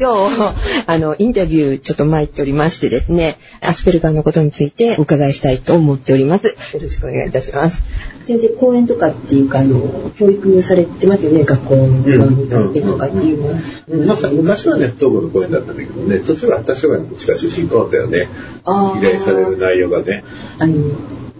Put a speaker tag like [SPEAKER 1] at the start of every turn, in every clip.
[SPEAKER 1] 今日、あの、インタビューちょっと参っておりましてですね、アスペルガーのことについてお伺いしたいと思っております。よろしくお願いいたします。先生、講演とかっていうか、あの、教育されてますよね、学校の側に行ってとかっていうのは。
[SPEAKER 2] 昔はね、不登校の講演だったんだけどね、途中は発達障害の力出身校だったよね。依頼される内容がね。
[SPEAKER 1] あの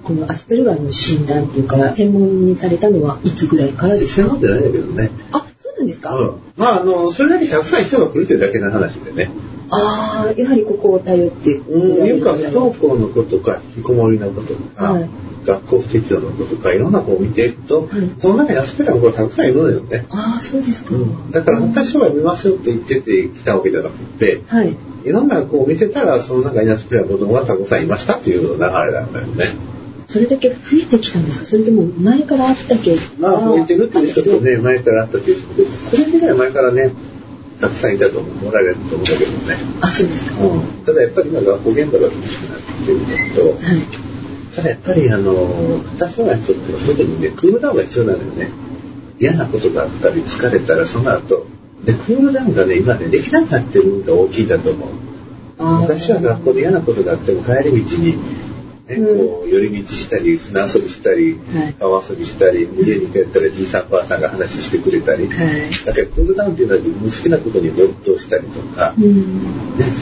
[SPEAKER 1] このアスペルガーの診断っていうか専門にされたのはいつぐらいからです
[SPEAKER 2] か？専門ってないんだけどね
[SPEAKER 1] あなんですか、うん、
[SPEAKER 2] まあ、あの、それだけたくさん人が来るというだけの話でね。
[SPEAKER 1] ああ、やはりここを頼って。
[SPEAKER 2] うん、いうか、不登校のことか、引きこもりのことか、はい、学校不適応のことか、いろんな子を見ていくと、はい、その中にアスペラの子がたくさんいるのよね。
[SPEAKER 1] ああ、そうですか。う
[SPEAKER 2] ん、だから、私は見ますよって言ってて来たわけじゃなくて、はい。いろんな子を見てたら、その中にアスペラの子供がたくさんいましたっていう流れなんだよね。
[SPEAKER 1] それだけ増えてきたんですか？それとも前からあったけど。
[SPEAKER 2] まあ増えてるっていう人とね前からあったけどこれぐらい前からねたくさんいたともらえると思うんだけどね。
[SPEAKER 1] あそうですか、うん、
[SPEAKER 2] ただやっぱり今学校現場が厳しくなってるのと、はい、ただやっぱりあの私はちょっと特にねクールダウンが必要なのよね。嫌なことがあったり疲れたらその後でクールダウンがね今ねできなくなってるのが大きいんだと思う。昔は学校で嫌なことがあっても帰り道にね、こう寄り道したり船遊びしたり、川遊びしたり家に帰ったらじいさんばあさんが話してくれたり、だからクールダウンっていうのは自分の好きなことに没頭したりとか、ね、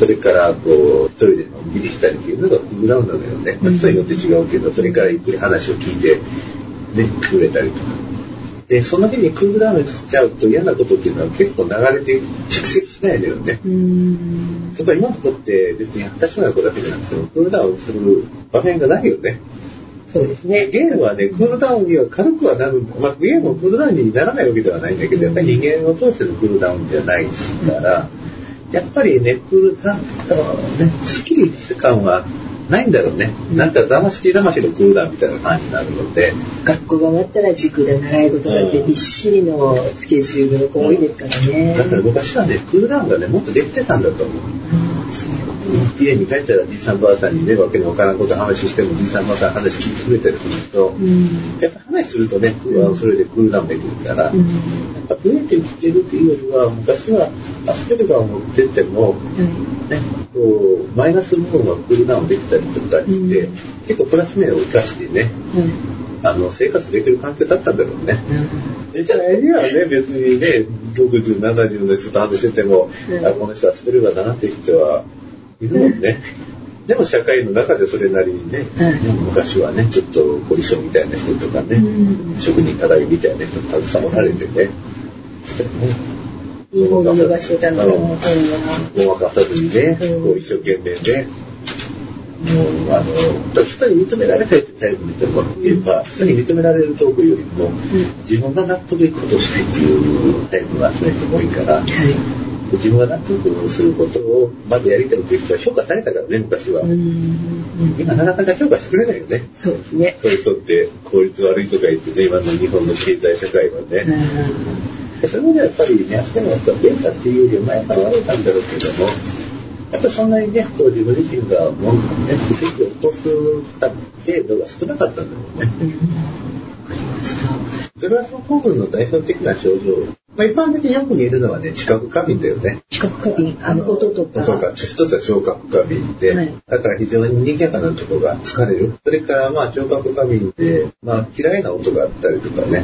[SPEAKER 2] それからこう一人でのんびりしたりっていうのがクールダウンなのよね、まあ、人によって違うけどそれからゆっくり話を聞いて、ね、くれたりとか。でその日にクールダウンしちゃうと嫌なことっていうのは結構流れて蓄積しないのよね。やっぱり今の子って別に私の子だけじゃなくてもクールダウンする場面がないよね。
[SPEAKER 1] そうですね。
[SPEAKER 2] ゲームはね、クールダウンには軽くはなる。まあ、ゲームもクールダウンにならないわけではないんだけど、やっぱり人間を通してのクールダウンじゃないから、やっぱりね、クールダウンとね、スッキリ感はないんだろうね。なんか騙し騙しのクーラーみたいな感じになるので。
[SPEAKER 1] 学校が終わったら塾で習い事だってびっしりのスケジュールの子多いですからね。
[SPEAKER 2] だから昔はね、クールダウンがね、もっとできてたんだと思う。家に帰ったらじいさんばあさんにねわけのわからんこと話してもじいさんばあさん話聞いてくれたりすると、うん、やっぱ話するとねそれでクールダウンできるから、うん、やっぱ増えてきてるっていうよりは昔はアスペルガーを持ってっても、ねこうマイナス部分がクールダウンできたりとかして、結構プラス面を生かしてね、あの生活できる環境だったんだろうね。じゃあにはね別にね60、70の人と話してても、あこの人はスペルガーだなって人はいるもんね。でも社会の中でそれなりにね、昔はねちょっと凝り性みたいな人とかね、職人課題みたいな人たくさんおられてね。してね。
[SPEAKER 1] いい方が逃してたので、
[SPEAKER 2] 本ごまかさずにね、こう一生懸命ね、もう、あの、人に認められたいってタイプの人もいれば、人に認められるトークよりも、自分が納得いくことをしたいっていうタイプがそういう人多いから、自分が納得することをまずやりたいっていう人は評価されたからね、昔は。今なかなか評価してくれないよね。
[SPEAKER 1] そうですね。
[SPEAKER 2] そういう人って効率悪いとか言ってね、今の日本の経済社会はね。それでやっぱりね、あそこの人はベータっていうより前から悪いたんだろうけども、やっぱりそんなにね、こう自分自身がもうね、奇跡を起こす程度が少なかったんだろうね。わ、
[SPEAKER 1] かりました。
[SPEAKER 2] それはその古文の代表的な症状。まあ、一般的によく見るのはね、知覚過敏だよね。
[SPEAKER 1] 知覚過敏あの、音とか。
[SPEAKER 2] そうか、一つは聴覚過敏で、はい、だから非常に賑やかなところが疲れる。それからまあ聴覚過敏で、まあ嫌いな音があったりとかね、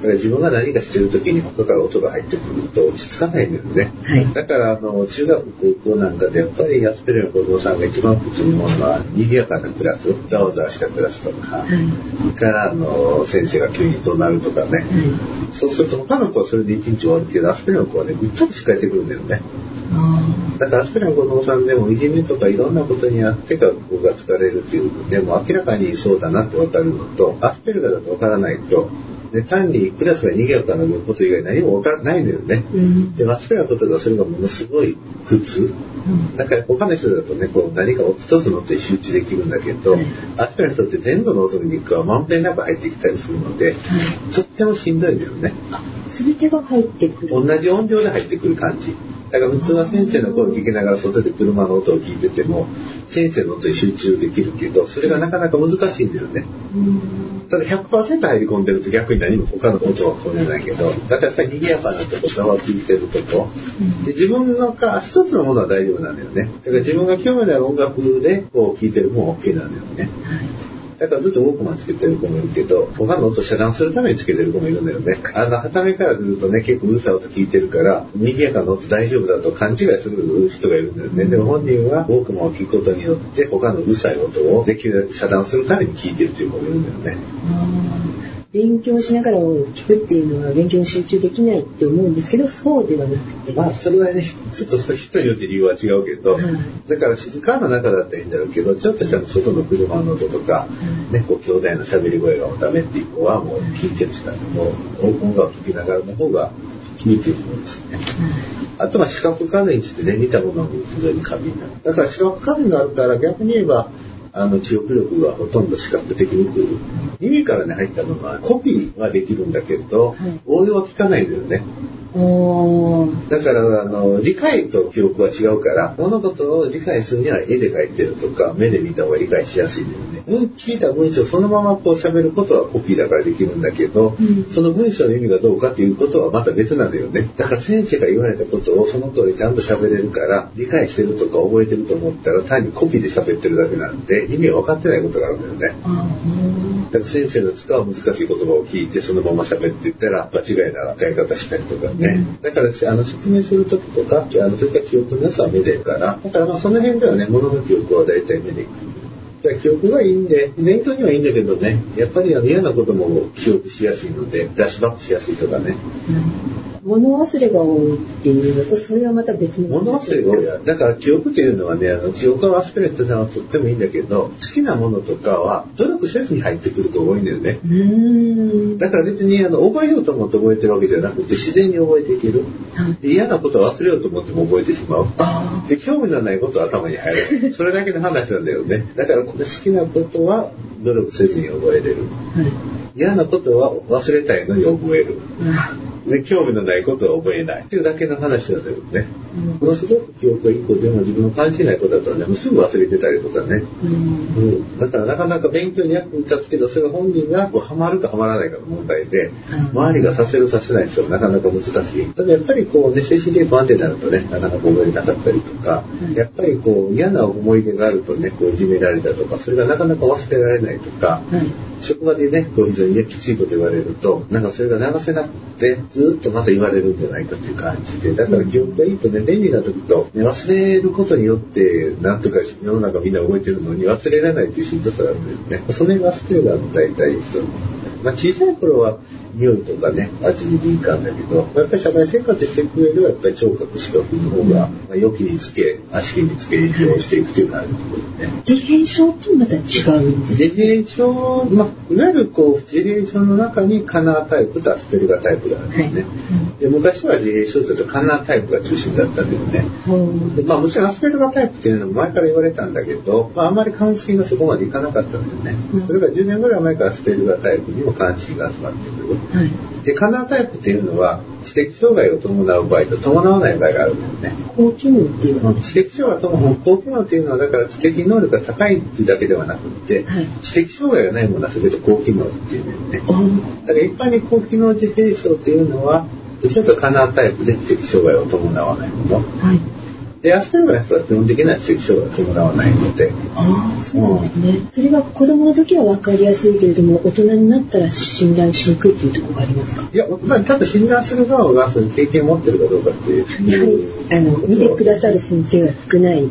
[SPEAKER 2] はいから自分が何かしてる時に他から音が入ってくると落ち着かないんだよね。はい、だからあの中学高校なんかでやっぱり安ペレの子供さんが一番普通に思うのは賑やかなクラスざわざわしたクラスとか、はい、からあの先生が急に怒鳴るとかね、はい、そうすると他の子はそれで一日終わるけどアスペレの子はねぐっと疲れてくるんだよね。だからアスペラの子供さんでもいじめとかいろんなことにあって学校が疲れるっていうでも明らかにそうだなって分かるのとアスペルガだと分からないとで単にクラスが賑やかなこと以外何も分からないんだよね。うん、で、マスペラのことがそれがものすごい苦痛。うん、だから他の人だとね、こう何か一つの音に集中できるんだけど、はい、アスペラの人って全部の音にはまんべんなく入ってきたりするので、はい、とってもしんどいんだよね。
[SPEAKER 1] 全てが入ってくる。
[SPEAKER 2] 同じ音量で入ってくる感じ。だから普通は先生の声を聞きながら外で車の音を聞いてても、先生の音に集中できるけど、それがなかなか難しいんだよね。ただ100%入り込んでると逆に何も他の音は取れないけど、だからさ、賑やかなとこ、ざわついてるとこ、で自分のか一つのものは大丈夫なんだよね。だから自分が興味のある音楽でこう聴いてるもん OK なんだよね。だからずっとウォークマンつけてる子もいるけど、他の音遮断するためにつけてる子もいるんだよね。あの、旗目からずっとね、結構うるさい音聞いてるから、賑やかな音大丈夫だと勘違いする人がいるんだよね。でも本人はウォークマンを聞くことによって、他のうるさい音をできるだけ遮断するために聞いてるという子もいるんだよね。
[SPEAKER 1] 勉強しながら聞くっていうのは勉強に集中できないって思うんですけどそうではなくて。
[SPEAKER 2] まあそれはねちょっと人によって理由は違うけど、だから静かな中だったらいいんだろうけどちょっとした外の車の音とか、ね、こう兄弟の喋り声がダメっていう子はもう聞いてるしかもう音楽を聴きながらの方がいいということですね。あとは視覚過敏ってね似たものに非常に過敏なだから視覚過敏があるから逆に言えばあの記憶力がほとんど視覚的にくる。耳からね入ったのはコピーはできるんだけど、はい、応用は効かないんだよね。だからあの理解と記憶は違うから物事を理解するには絵で描いてるとか目で見た方が理解しやすいんだよね。聞いた文章そのままこう喋ることはコピーだからできるんだけど、うん、その文章の意味がどうかっていうことはまた別なんだよね。だから先生が言われたことをその通りちゃんと喋れるから理解してるとか覚えてると思ったら単にコピーで喋ってるだけなんで意味が分かってないことがあるんだよね。だから先生の使う難しい言葉を聞いてそのまま喋っていったら間違いな使い方したりとかね。だからあの説明するときとか、あのそういった記憶の良さは見れるから、だからまあその辺ではね、物の記憶は大体目でいく。記憶がいいんで、勉強にはいいんだけどね、やっぱりあの嫌なことも記憶しやすいので、ダッシュバックしやすいとかね。
[SPEAKER 1] うん物忘れが多いっていうのと、それはまた別に。
[SPEAKER 2] 物忘れが多いや。だから記憶っていうのはね、あの記憶を忘れてたのはとってもいいんだけど、好きなものとかは努力せずに入ってくると多いんだよね。だから別にあの覚えようと思って覚えてるわけじゃなくて、自然に覚えていける。嫌なことを忘れようと思っても覚えてしまう。で、興味のないことは頭に入る。それだけの話なんだよね。だからこれ好きなことは努力せずに覚えれる。はい、嫌なことは忘れたいのに覚える。ね、興味のないことは覚えない。っていうだけの話なんだよね。ものすごく記憶がいい子でも自分の関心ない子だったらね、もうすぐ忘れてたりとかね。うん、だからなかなか勉強に役に立つけど、それが本人がこうハマるかハマらないかの問題で、周りがさせるさせない人はなかなか難しい。ただやっぱりこうね、精神的不安定になるとね、なかなか覚えなかったりとか、やっぱりこう嫌な思い出があるとね、こういじめられたとか、それがなかなか忘れられないとか、職場でね、こう非常に、ね、きついこと言われると、なんかそれが流せなくて、ずっとまた言られるんじゃないかという感じで、だから記憶がいいとね、便利な時と、ね、忘れることによって、なんとか世の中みんな動いてるのに忘れられないというしんどさがあるんだよね。その辺が忘れが大体人の。まあ小さい頃は、匂いとかね、味に敏感だけど、やっぱり社会生活していく上では、やっぱり聴覚、視覚の方が、まあ、良きにつけ、足気につけ、影響していくという感じですね。
[SPEAKER 1] 自閉症とまた違うん
[SPEAKER 2] です自閉症、まあ、いわゆるこう、自閉症の中にカナータイプとアスペルガタイプがあるんですね。はい、で昔は自閉症というとカナータイプが中心だったんだよね。でまあ、もちろんアスペルガタイプっていうのも前から言われたんだけど、まあ、あんまり関心がそこまでいかなかったんだよね。それが10年ぐらい前からアスペルガタイプにも関心が集まってくる。はい、で、カナータイプっていうのは、知的障害を伴う場合と伴わない場合があるんだよね。
[SPEAKER 1] 高機能っていうの？は
[SPEAKER 2] 知的障害とも高機能っていうのは、だから知的能力が高いっていうだけではなくて、はい、知的障害がないものは全て高機能っていうんだよね。だから一般に高機能自閉症っていうのは、ちょっとカナータイプで知的障害を伴わないもの。はいで、アスペルガーの人は基本的には知的障害を伴わないので。
[SPEAKER 1] ああ、そうですね、うん。それが子供の時は分かりやすいけれども、大人になったら診断しにくいっていうところがありますか？
[SPEAKER 2] いや、まあ、ただ診断する側がそういう経験を持ってるかどうかっていう。
[SPEAKER 1] やはり、あの、見てくださる先生が少ない。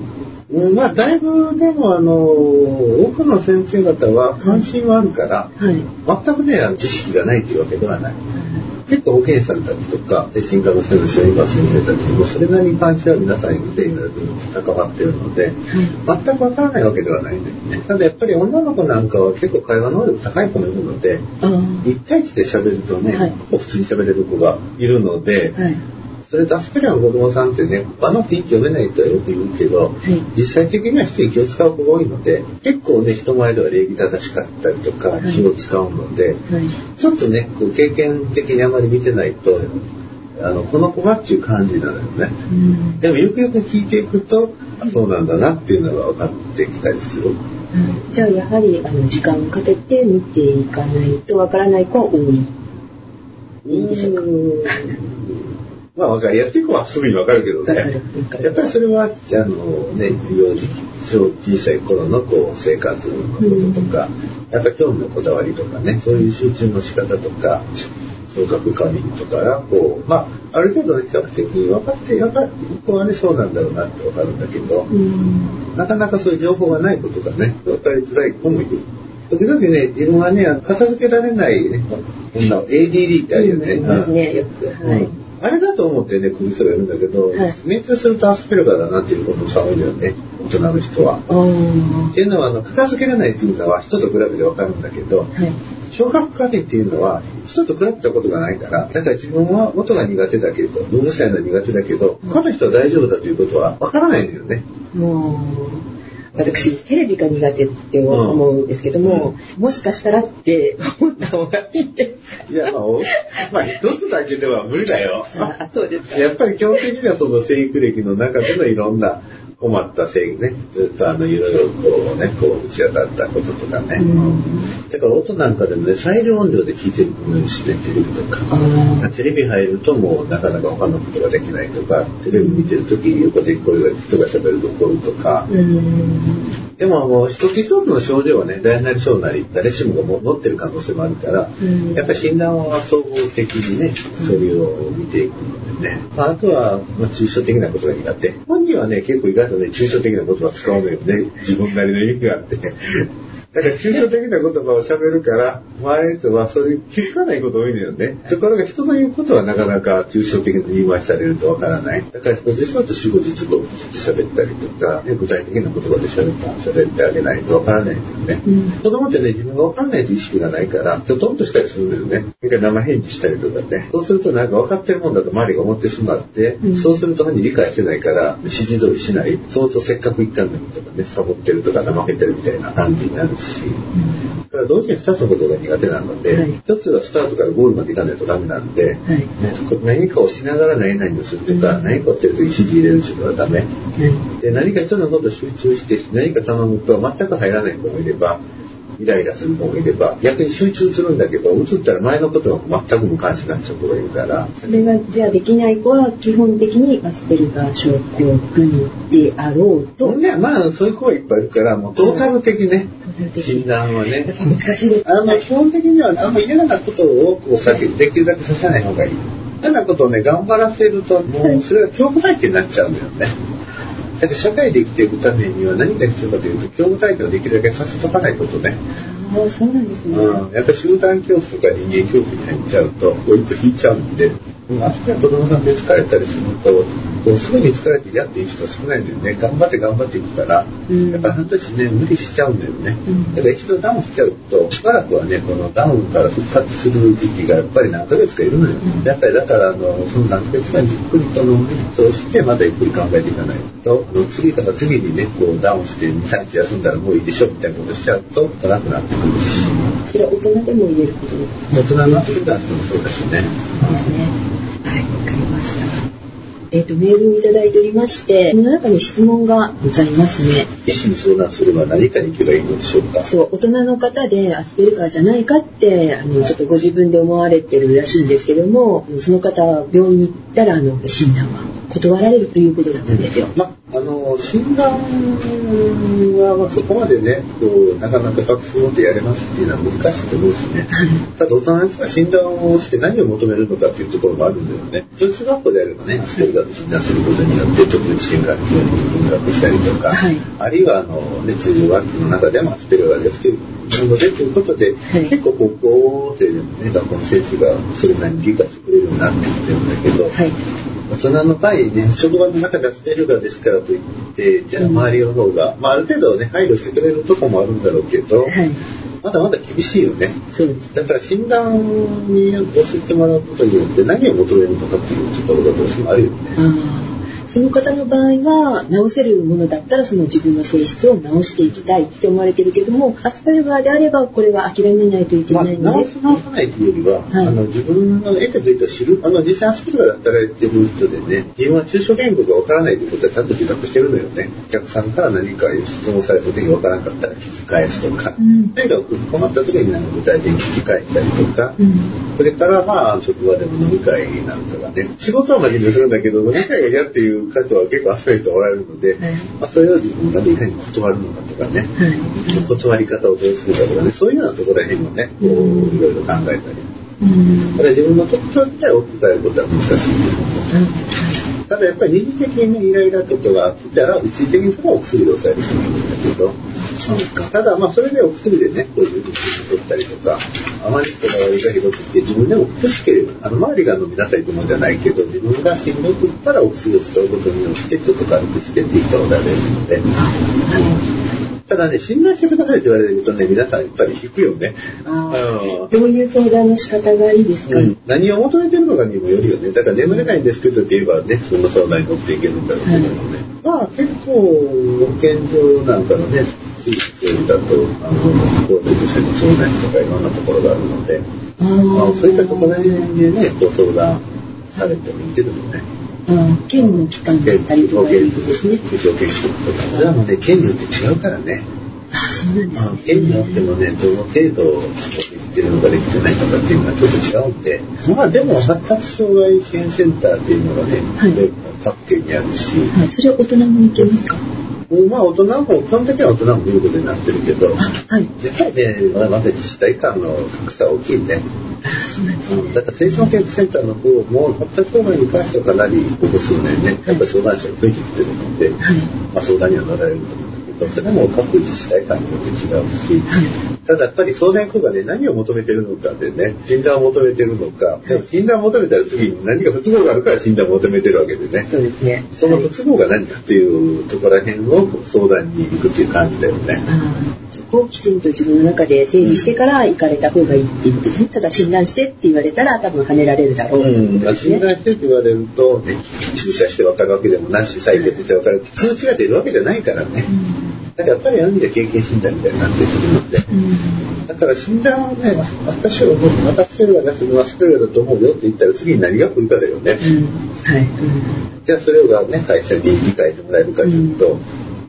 [SPEAKER 2] うん、まあ、だいぶ、でも、あの、多くの先生方は関心はあるから、はい、全くね、知識がないというわけではない。結構保健師さんたちとか、進化の先生、小児科先生たちにもそれなりに関心は皆さんいて、今関わっているので、全くわからないわけではないんですね。ただやっぱり女の子なんかは結構会話能力高い子もいるので、1対1で喋るとね、はい、普通に喋れる子がいるので、はいそれとアスペリアの子供さんってね、場の雰囲気読めないとはよく言うけど、はい、実際的には人に気を使う子が多いので、結構ね、人前では礼儀正しかったりとか、気を使うので、はい、ちょっとね、こう経験的にあまり見てないと、あの、この子がっていう感じなのよね。でもよくよく聞いていくと、そうなんだなっていうのが分かってきたりする。
[SPEAKER 1] じゃあやはりあの時間をかけて見ていかないとわからない子は多い。いいでしょうか？
[SPEAKER 2] まあ分かりやすい子はすぐに分かるけどね。やっぱりそれは、あのね、幼児小小さい頃のこう生活のこととか、うん、やっぱ興味のこだわりとかね、そういう集中の仕方とか、聴覚過敏とかが、こう、まあ、ある程度比較的分かって、やっぱりここはね、そうなんだろうなって分かるんだけど、うん、なかなかそういう情報がないことがね、分かりづらい子もいる。時々ね、自分はね、片付けられないね、こんな ADD ってあるよね。
[SPEAKER 1] うん、ね、よく。はい。
[SPEAKER 2] あれだと思ってね、来る人がいるんだけど、はい、命中するとアスペルガーだなっていうことが多いんだよね、大人の人は。っていうのは、あの、片付けられないっていうのは人と比べてわかるんだけど、はい、小学過敏っていうのは人と比べたことがないから、だから自分は音が苦手だけど、うるさいのは苦手だけど、他の人は大丈夫だということはわからないんだよね。
[SPEAKER 1] 私、テレビが苦手って思うんですけども、うん、もしかしたらって思った方がいいで
[SPEAKER 2] すいや、まあ、まあ、一つだけでは無理だよ。
[SPEAKER 1] あそうですか。
[SPEAKER 2] やっぱり基本的にはその生育歴の中でのいろんな困ったせいね、ずっとあの、いろいろこうね、こう、打ち当たったこととかね。だから音なんかでもね、最良音量で聞いてるようにしてテレビとか。テレビ入るともうなかなか他のことができないとか、テレビ見てるとき横で声が人が喋ると怒るとか。でももう一つ一つの症状はね、大なり小なり、誰しもが持ってる可能性もあるから、やっぱり診断は総合的にね、それを見ていくのでね。まあ、あとは、まあ、抽象的なことが苦手。本人はね、結構意外とね、抽象的な言葉使わないよね。自分なりの意味があって。だから抽象的な言葉を喋るから、周りの人はそういう気づかないこと多いのよね。ところが人の言うことはなかなか抽象的に言い回されるとわからない。だから実はと死後実語を喋ったりとか、ね、具体的な言葉で喋喋ってあげないとわからないんだよね。うん、子供ってね、自分がわかんないという意識がないから、きょとんとしたりするんだよね。それから生返事したりとかね。そうするとなんか分かってるもんだと周りが思ってしまって、うん、そうすると本人理解してないから、指示通りしない。そうするとせっかく言ったのにとかね、サボってるとか怠けてるみたいな感じになるし。うんだから同時に2つのことが苦手なので、はい、1つはスタートからゴールまでいかないとダメなんで、はい、何かをしながら何々をするとか、うん、何かをやってると石入れるっていうのはダメ。で何か一つのことを集中して何か頼むと全く入らない子もいれば、イライラする子もいれば逆に集中するんだけど映ったら前のことが全く無関心な子がいるから。
[SPEAKER 1] それがじゃあできない子は基本的にアスペルガー症候群であろうと。
[SPEAKER 2] ねまあそういう子はいっぱいいるからもうトータル的ね、診断はね。
[SPEAKER 1] 難しいです
[SPEAKER 2] あの基本的にはあんま嫌なことをこう避けできるだけさせない方がいい。嫌なことをね頑張らせるともうそれが恐怖体験になっちゃうんだよね、だ社会で生きていくためには何が必要かというと恐怖体験をできるだけさせとかないことね。
[SPEAKER 1] ああそうなんですね。
[SPEAKER 2] うん、やっぱり集団恐怖とか人間恐怖に入っちゃうとこう一歩引いちゃうんで、あそこは子供さんで疲れたりするとこうすぐに疲れてやっていい人少ないんだよね。頑張って頑張っていくから、うん、やっぱ半年ね無理しちゃうんだよね、うん、だから一度ダウンしちゃうとしばらくはねこのダウンから復活する時期がやっぱり何ヶ月かいるのよ、うん、やっぱりだからあのその何ヶ月かゆっくりとの無理としてまたゆっくり考えていかないとあの次から次にねこうダウンして23日休んだらもういいでしょみたいなことしちゃうと辛くなってくる
[SPEAKER 1] しそれは大人でも言えること
[SPEAKER 2] です大人のアスリートもそうだしね
[SPEAKER 1] ですねはいわかりましたえっ、ー、と、メールをいただいておりまして、この中に質問がございますね。
[SPEAKER 2] 医師に相談すれば何かに行けばいいのでしょうか
[SPEAKER 1] そう、大人の方でアスペルガーじゃないかって、あの、ちょっとご自分で思われてるらしいんですけども、その方は病院に行ったら、あの、診断は断られるということだったんですよ。
[SPEAKER 2] まあの診断はそこまでねこうなかなか学習を持ってやれますっていうのは難しいと思うしね、ただ大人の人が診断をして何を求めるのかっていうところもあるんだよね。小中学校であればねアスペルガーと診断することによって特別支援学級に入学したりとか、はい、あるいはあの、ね、通常学級の中でもアスペルガーですけどのでということで、はい、結構高校生でもね学校の先生がそれなりに理解してくれるようになってきてるんだけど、はい大人の場合ね、職場の中でアスペルガーですからといって、じゃあ周りの方が、まあある程度ね、配慮してくれるとこもあるんだろうけど、はい、まだまだ厳しいよね。だから診断に教えてもらうことによって何を求めるのかっていうところがどうしてもあるよね。
[SPEAKER 1] その方の場合は治せるものだったらその自分の性質を治していきたいって思われてるけどもアスペルガーであればこれは諦めないといけない
[SPEAKER 2] まあ、
[SPEAKER 1] ので、
[SPEAKER 2] 治す治さないというよりは、
[SPEAKER 1] はい。
[SPEAKER 2] あの自分の得てくれた知るあの実際アスペルガーで働いてる人でね自分は中小言語がわからないということはちゃんと自覚してるのよね。お客さんから何か質問された時にわからなかったら聞き返すとか、
[SPEAKER 1] うん。
[SPEAKER 2] とにかく困った時に何か具体的に聞き返したりとか、
[SPEAKER 1] うん。
[SPEAKER 2] それからまあ職場でも飲み会なんかがね仕事は真面目にするんだけど飲み会が嫌っていう方は結構集めておられるので、
[SPEAKER 1] はい。
[SPEAKER 2] まあ、それを自分がいかに断るのかとかね、
[SPEAKER 1] はい。
[SPEAKER 2] 断り方をどうするかとかねそういうようなところら辺をねこういろいろ考えたり。
[SPEAKER 1] うん。
[SPEAKER 2] ただ自分の特徴自体を置き換えることは難しいですただやっぱり二次的にイライラとかが来たら一時的にそれはお薬で抑える人もいるんだけどただまあそれでお薬でねこういうふうに取ったりとかあまりこだわりがひどくて自分でも欲しければあの周りが飲みなさいってもんじゃないけど自分がしんどくったらお薬を使うことによってちょっと軽くしてっていう人がおられるので。ただね信頼してくださいって言われるとね皆さんやっぱり引くよね。
[SPEAKER 1] あ
[SPEAKER 2] うん
[SPEAKER 1] ーどういう相談の仕方がいいですか、
[SPEAKER 2] うん、何を求めてるのかにもよるよね。だから眠れないんですけどって言えばね、その相談に乗っていけるんだろうけどもね。まあ結構、保健所なんかのね、地域だと、あの、公的としての相談室とかいろんなところがあるので、
[SPEAKER 1] あ
[SPEAKER 2] まあ、
[SPEAKER 1] ー
[SPEAKER 2] そういったところでね、ご相談されてもいいけどもね。
[SPEAKER 1] 県の機関だったりとかですね。
[SPEAKER 2] 保健研修とか。それはもうね、県によって違うからね。
[SPEAKER 1] あそうなんですね。
[SPEAKER 2] まあ、県によってもね、どの程度できてるのかできてないのかっていうのはちょっと違うんで、まあでも発達障害支援センターっていうのがね、
[SPEAKER 1] はい。
[SPEAKER 2] で各県にあるし、
[SPEAKER 1] はい、それは大人も行けますか？
[SPEAKER 2] まあ大人も、基本的には大人も見ることになってるけど、
[SPEAKER 1] あはい。
[SPEAKER 2] やっぱりね、まだまだ自治体間の格差は大きいんで、
[SPEAKER 1] あそうなんですね。
[SPEAKER 2] うん。だから精神保健センターの方も発達障害に関してはかなりここ数年ね、やっぱり相談者が増えてきてるので、
[SPEAKER 1] はい。
[SPEAKER 2] まあ相談には乗られると思うど、それも各自治体間によって違うし、
[SPEAKER 1] はい
[SPEAKER 2] ただやっぱり相談行がね、何を求めてるのかでね、診断を求めてるのか、でも診断を求めた時に何か不都合があるから診断を求めてるわけでね、
[SPEAKER 1] そうですね
[SPEAKER 2] その
[SPEAKER 1] はい
[SPEAKER 2] 不都合が何かっていうところら辺を相談に行くっていう感じだよね。
[SPEAKER 1] そこをきちんと自分の中で整理してから行かれた方がいいっていうことですねただ診断してって言われたら多分跳ねられるだろうっていうことです
[SPEAKER 2] 診
[SPEAKER 1] ね、
[SPEAKER 2] 断してって言われると、ね、注射して分かるわけでもなし、採血して分かる。数値が出るわけじゃないからね。だからやっぱりある意味で経験診断みたいになってくるので。
[SPEAKER 1] うん。
[SPEAKER 2] だから診断はね、私は私は出してマスクレだと思うよって言ったら次に何が来るかだよね。
[SPEAKER 1] うん。はい、うん
[SPEAKER 2] じゃあそれがね、会社に理解してもらえるかというと、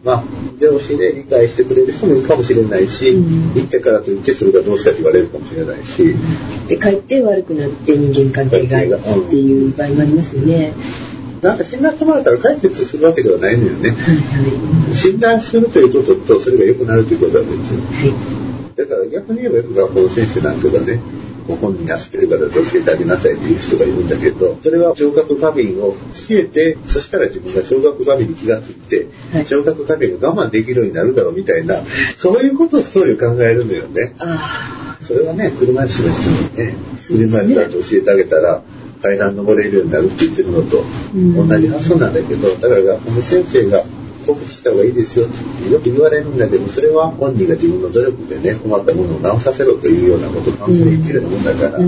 [SPEAKER 2] まあ、上司で理解してくれる人もいるかもしれないし、
[SPEAKER 1] うん。
[SPEAKER 2] 行ってからといってそれがどうしたって言われるかもしれないし、
[SPEAKER 1] で帰って悪くなって人間関係がっていう場合もありますよね。
[SPEAKER 2] なんか診断してもらったら解決するわけではないのよね。診断するということと、それが良くなるということは別に。
[SPEAKER 1] はい
[SPEAKER 2] だから逆に言えばよく学校の先生なんかがね、ご本人にアスペルガーだと教えてあげなさいっていう人がいるんだけど、それは聴覚過敏を教えて、そしたら自分が聴覚過敏に気がついて
[SPEAKER 1] はい、
[SPEAKER 2] 聴覚過敏が我慢できるようになるだろうみたいな、そういうことをストーリーを考えるのよね。
[SPEAKER 1] あ
[SPEAKER 2] それはね、車椅子の人にね車椅子だと教えてあげたら、階段登れるようになるって言ってるのと
[SPEAKER 1] うん。
[SPEAKER 2] 同じ発想なんだけど、だから学校の先生が告知した方がいいですよってよく言われるんだけど、それは本人が自分の努力でね、困ったものを直させろというようなことをカウンセリング言ってるようなもんだから、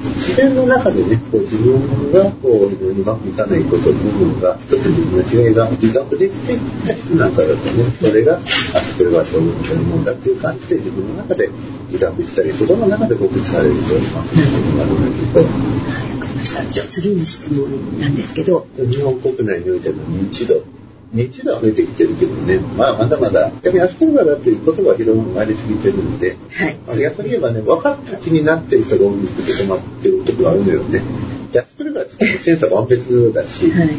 [SPEAKER 2] 自然の中でね、こう自分がこううまくいかないことの部分が、一つ自分の違いが自覚できていった人なんかだとね、それが、あ、それはそういうもんだっていう感じで自分の中で自覚したり、そこの中で告知されると、いうことになるんだけど、
[SPEAKER 1] ました。じゃあ次の質問なんですけど、
[SPEAKER 2] 日本国内においての認知度。認知度は増えてきてるけどね、まあまだまだ、逆にアスペルガーだっていう言葉が広まりすぎてるんで、
[SPEAKER 1] はい。
[SPEAKER 2] まあ逆に言えばね、分かった気になってる人が多くて困ってるところがあるのよね。でアスペルガーってセンサー万別だし、
[SPEAKER 1] はい。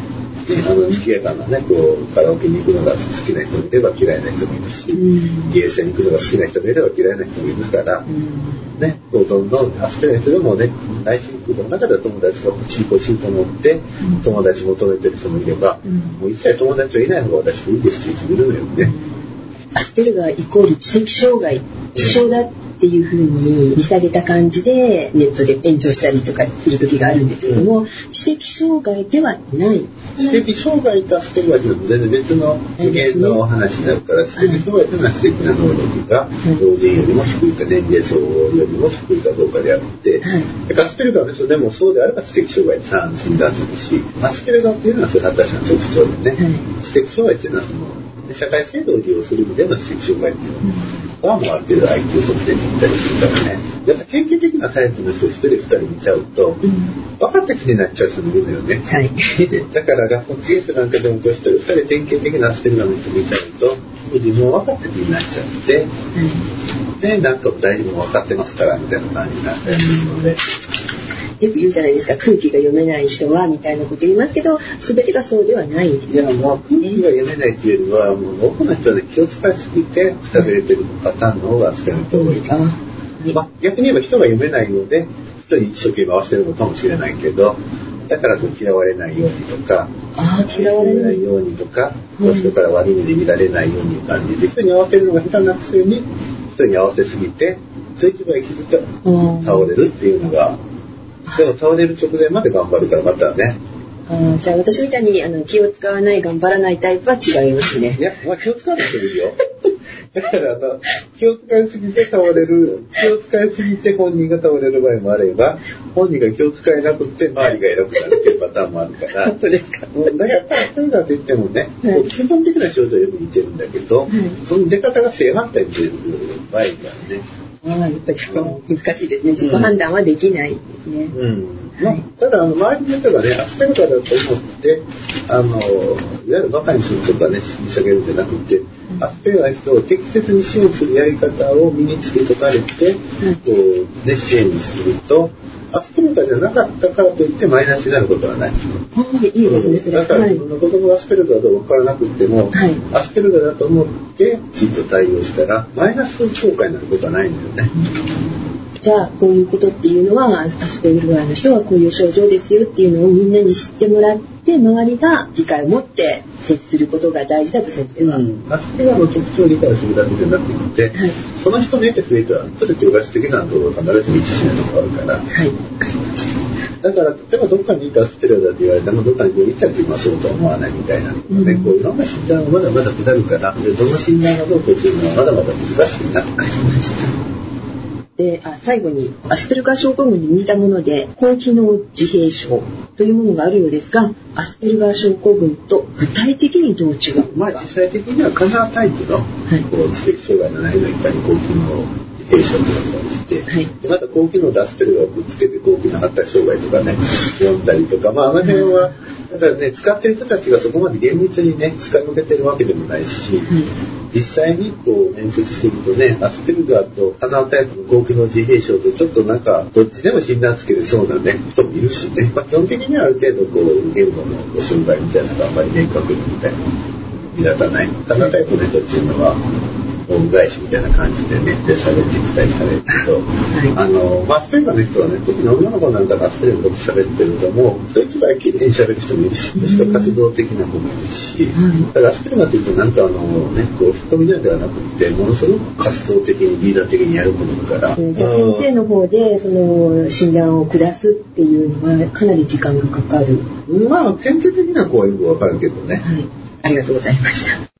[SPEAKER 2] ねあの、賑やかなね、こう、カラオケに行くのが好きな人もいれば嫌いな人もいるし、
[SPEAKER 1] うん。
[SPEAKER 2] ゲーセンに行くのが好きな人もいれば嫌いな人もいるから
[SPEAKER 1] う、ん。
[SPEAKER 2] ね、こうどんどんアスペルガー人でもね、内心空間の中では友達が欲しい欲しいと思って、友達求めてる人もいれば、
[SPEAKER 1] うん
[SPEAKER 2] もう一切友達はいない方が私いいですっていう人もいるのよね。
[SPEAKER 1] アスペルガーイコール知的障害、知障だってっていうふうに見下げた感じでネットで炎上したりとかする時があるんですけども、知的障害ではない。
[SPEAKER 2] 知的障害とアスペルガーと全然別の次元の話になるから、知的障害というのは知的な能力が老人よりも低いか年齢層よりも低いかどうかであって、はい、アスペルガーの人でもそうであれば知的障害で診断するしアスペルガーっていうのはそういう発達者の特徴でね、はい、知的障害っていうのはその社会制度を利用する意味での知的障害っていうのは、もうある程度 IQ 測定に行ったりするからね。やっぱ典型的なタイプの人一人二人見ちゃうと、分かった気になっちゃう人もいるのよね、はい、だから学校のーなんかでも一人二人典型的なアスペルガーの人見ちゃうと自分分かった気になっちゃって、でなんか大丈夫分かってますからみたいな感じになったりするので。
[SPEAKER 1] よく言うじゃないですか空気が読めない人はみたいなこと言いますけど全てがそうではないい
[SPEAKER 2] やもう空気が読めないっていうよりはもう多くの人は、ね、気を使いすぎてくたびれてるパターンの方が扱いの方がいい、はい。まあ、逆に言えば人が読めないので人に一生懸命合わせてるのかもしれないけどだから嫌われないようにとか
[SPEAKER 1] あ嫌われない
[SPEAKER 2] ようにとか、人から悪い目で見られないように感じて人に合わせるのが下手なくせに人に合わせすぎて人一倍気づか倒れるっていうのがでも倒れる直前まで頑張るからまたね。
[SPEAKER 1] あじゃあ私みたいにあの気を使わない頑張らないタイプは違いますね。
[SPEAKER 2] いや、まあ、気を使わなくてもいいよ。だからあの気を使いすぎて倒れる気を使いすぎて本人が倒れる場合もあれば本人が気を使えなくて周りが偉くなるっていうパターンもあるから
[SPEAKER 1] そうですか、
[SPEAKER 2] だからやっぱりそういうのって言ってもね、はい、基本的な症状はよく似てるんだけど、はい、その出方が正反対に出る場合がね
[SPEAKER 1] ああ、やっぱりちょっと難しいですね。自己判断はできないですね。
[SPEAKER 2] うん。まあ、ただ、あの、周りの人がね、アスペルガーだと思って、あの、いわゆるバカにするとかね、引き下げるんじゃなくて、アスペルガーの人を適切に支援するやり方を身につけとかれて、こう、ね、支援にすると、アスペルガーじゃなかったからといってマイナスになることはない。
[SPEAKER 1] いいですね、
[SPEAKER 2] だから自分の子供がアスペルガーと分からなくても、はい、アスペルガーだと思ってきちっと対応したら、マイナス効果になることはないんだよね。
[SPEAKER 1] じゃあこういうことっていうのはアスペルガーの人はこういう症状ですよっていうのをみんなに知ってもらって周りが理解を持って接することが大事だと先生は、うん、
[SPEAKER 2] アスペルガーの特徴を理解するだけじゃなくて、はい、その人の得て増えたらちょっと教科書的なところ必ずしも一致しないとこあるから。はい。だから、例えばどっかにいたアスペルガーだって言われても、どっかに病院行ったら今そうとは思わないみたいな、ね、うん、こういろんな診断がまだまだ下るから、でどの診断がどうこうっていうのはまだまだ難しくなってきました。
[SPEAKER 1] であ最後にアスペルガー症候群に似たもので高機能自閉症というものがあるようですがアスペルガー症候群と具体的にどう違う
[SPEAKER 2] まあ実際的にはカナータイプの、はい、こう知的障害のないの一般に高機能自閉症というのて、はい、また高機能でアスペルガーをぶつけて高機能発達障害とかね読んだりとかまああの辺は、だからね使ってる人たちがそこまで厳密にね使い分けてるわけでもないし、はい実際にこう面接してるとねアスペルガーと鼻タイプの高機能自閉症とちょっとなんかどっちでも診断つけるそうなね人もいるしね、まあ、基本的にはある程度こう言語の障害みたいなのがあんまり明確にみたいな目立たない。鼻タイプの人っていうのは恩返しみたいな感じでね、で喋ってきたりされるけど、はい、あの、まあ、スペインの人はね、特に女の子なんかがスペインのこと喋ってるともう、人一倍綺麗に喋る人もいるし、むしろ活動的な子もいるし、だからスペインっていうとなんかあのね、こう、太みではなくて、ものすごく活動的にリーダー的にやる子だから。じ
[SPEAKER 1] ゃあ先生の方で、その、診断を下すっていうのは、かなり時間がかかる。
[SPEAKER 2] まあ、典型的な子はよくわかるけどね。はい。
[SPEAKER 1] ありがとうございました。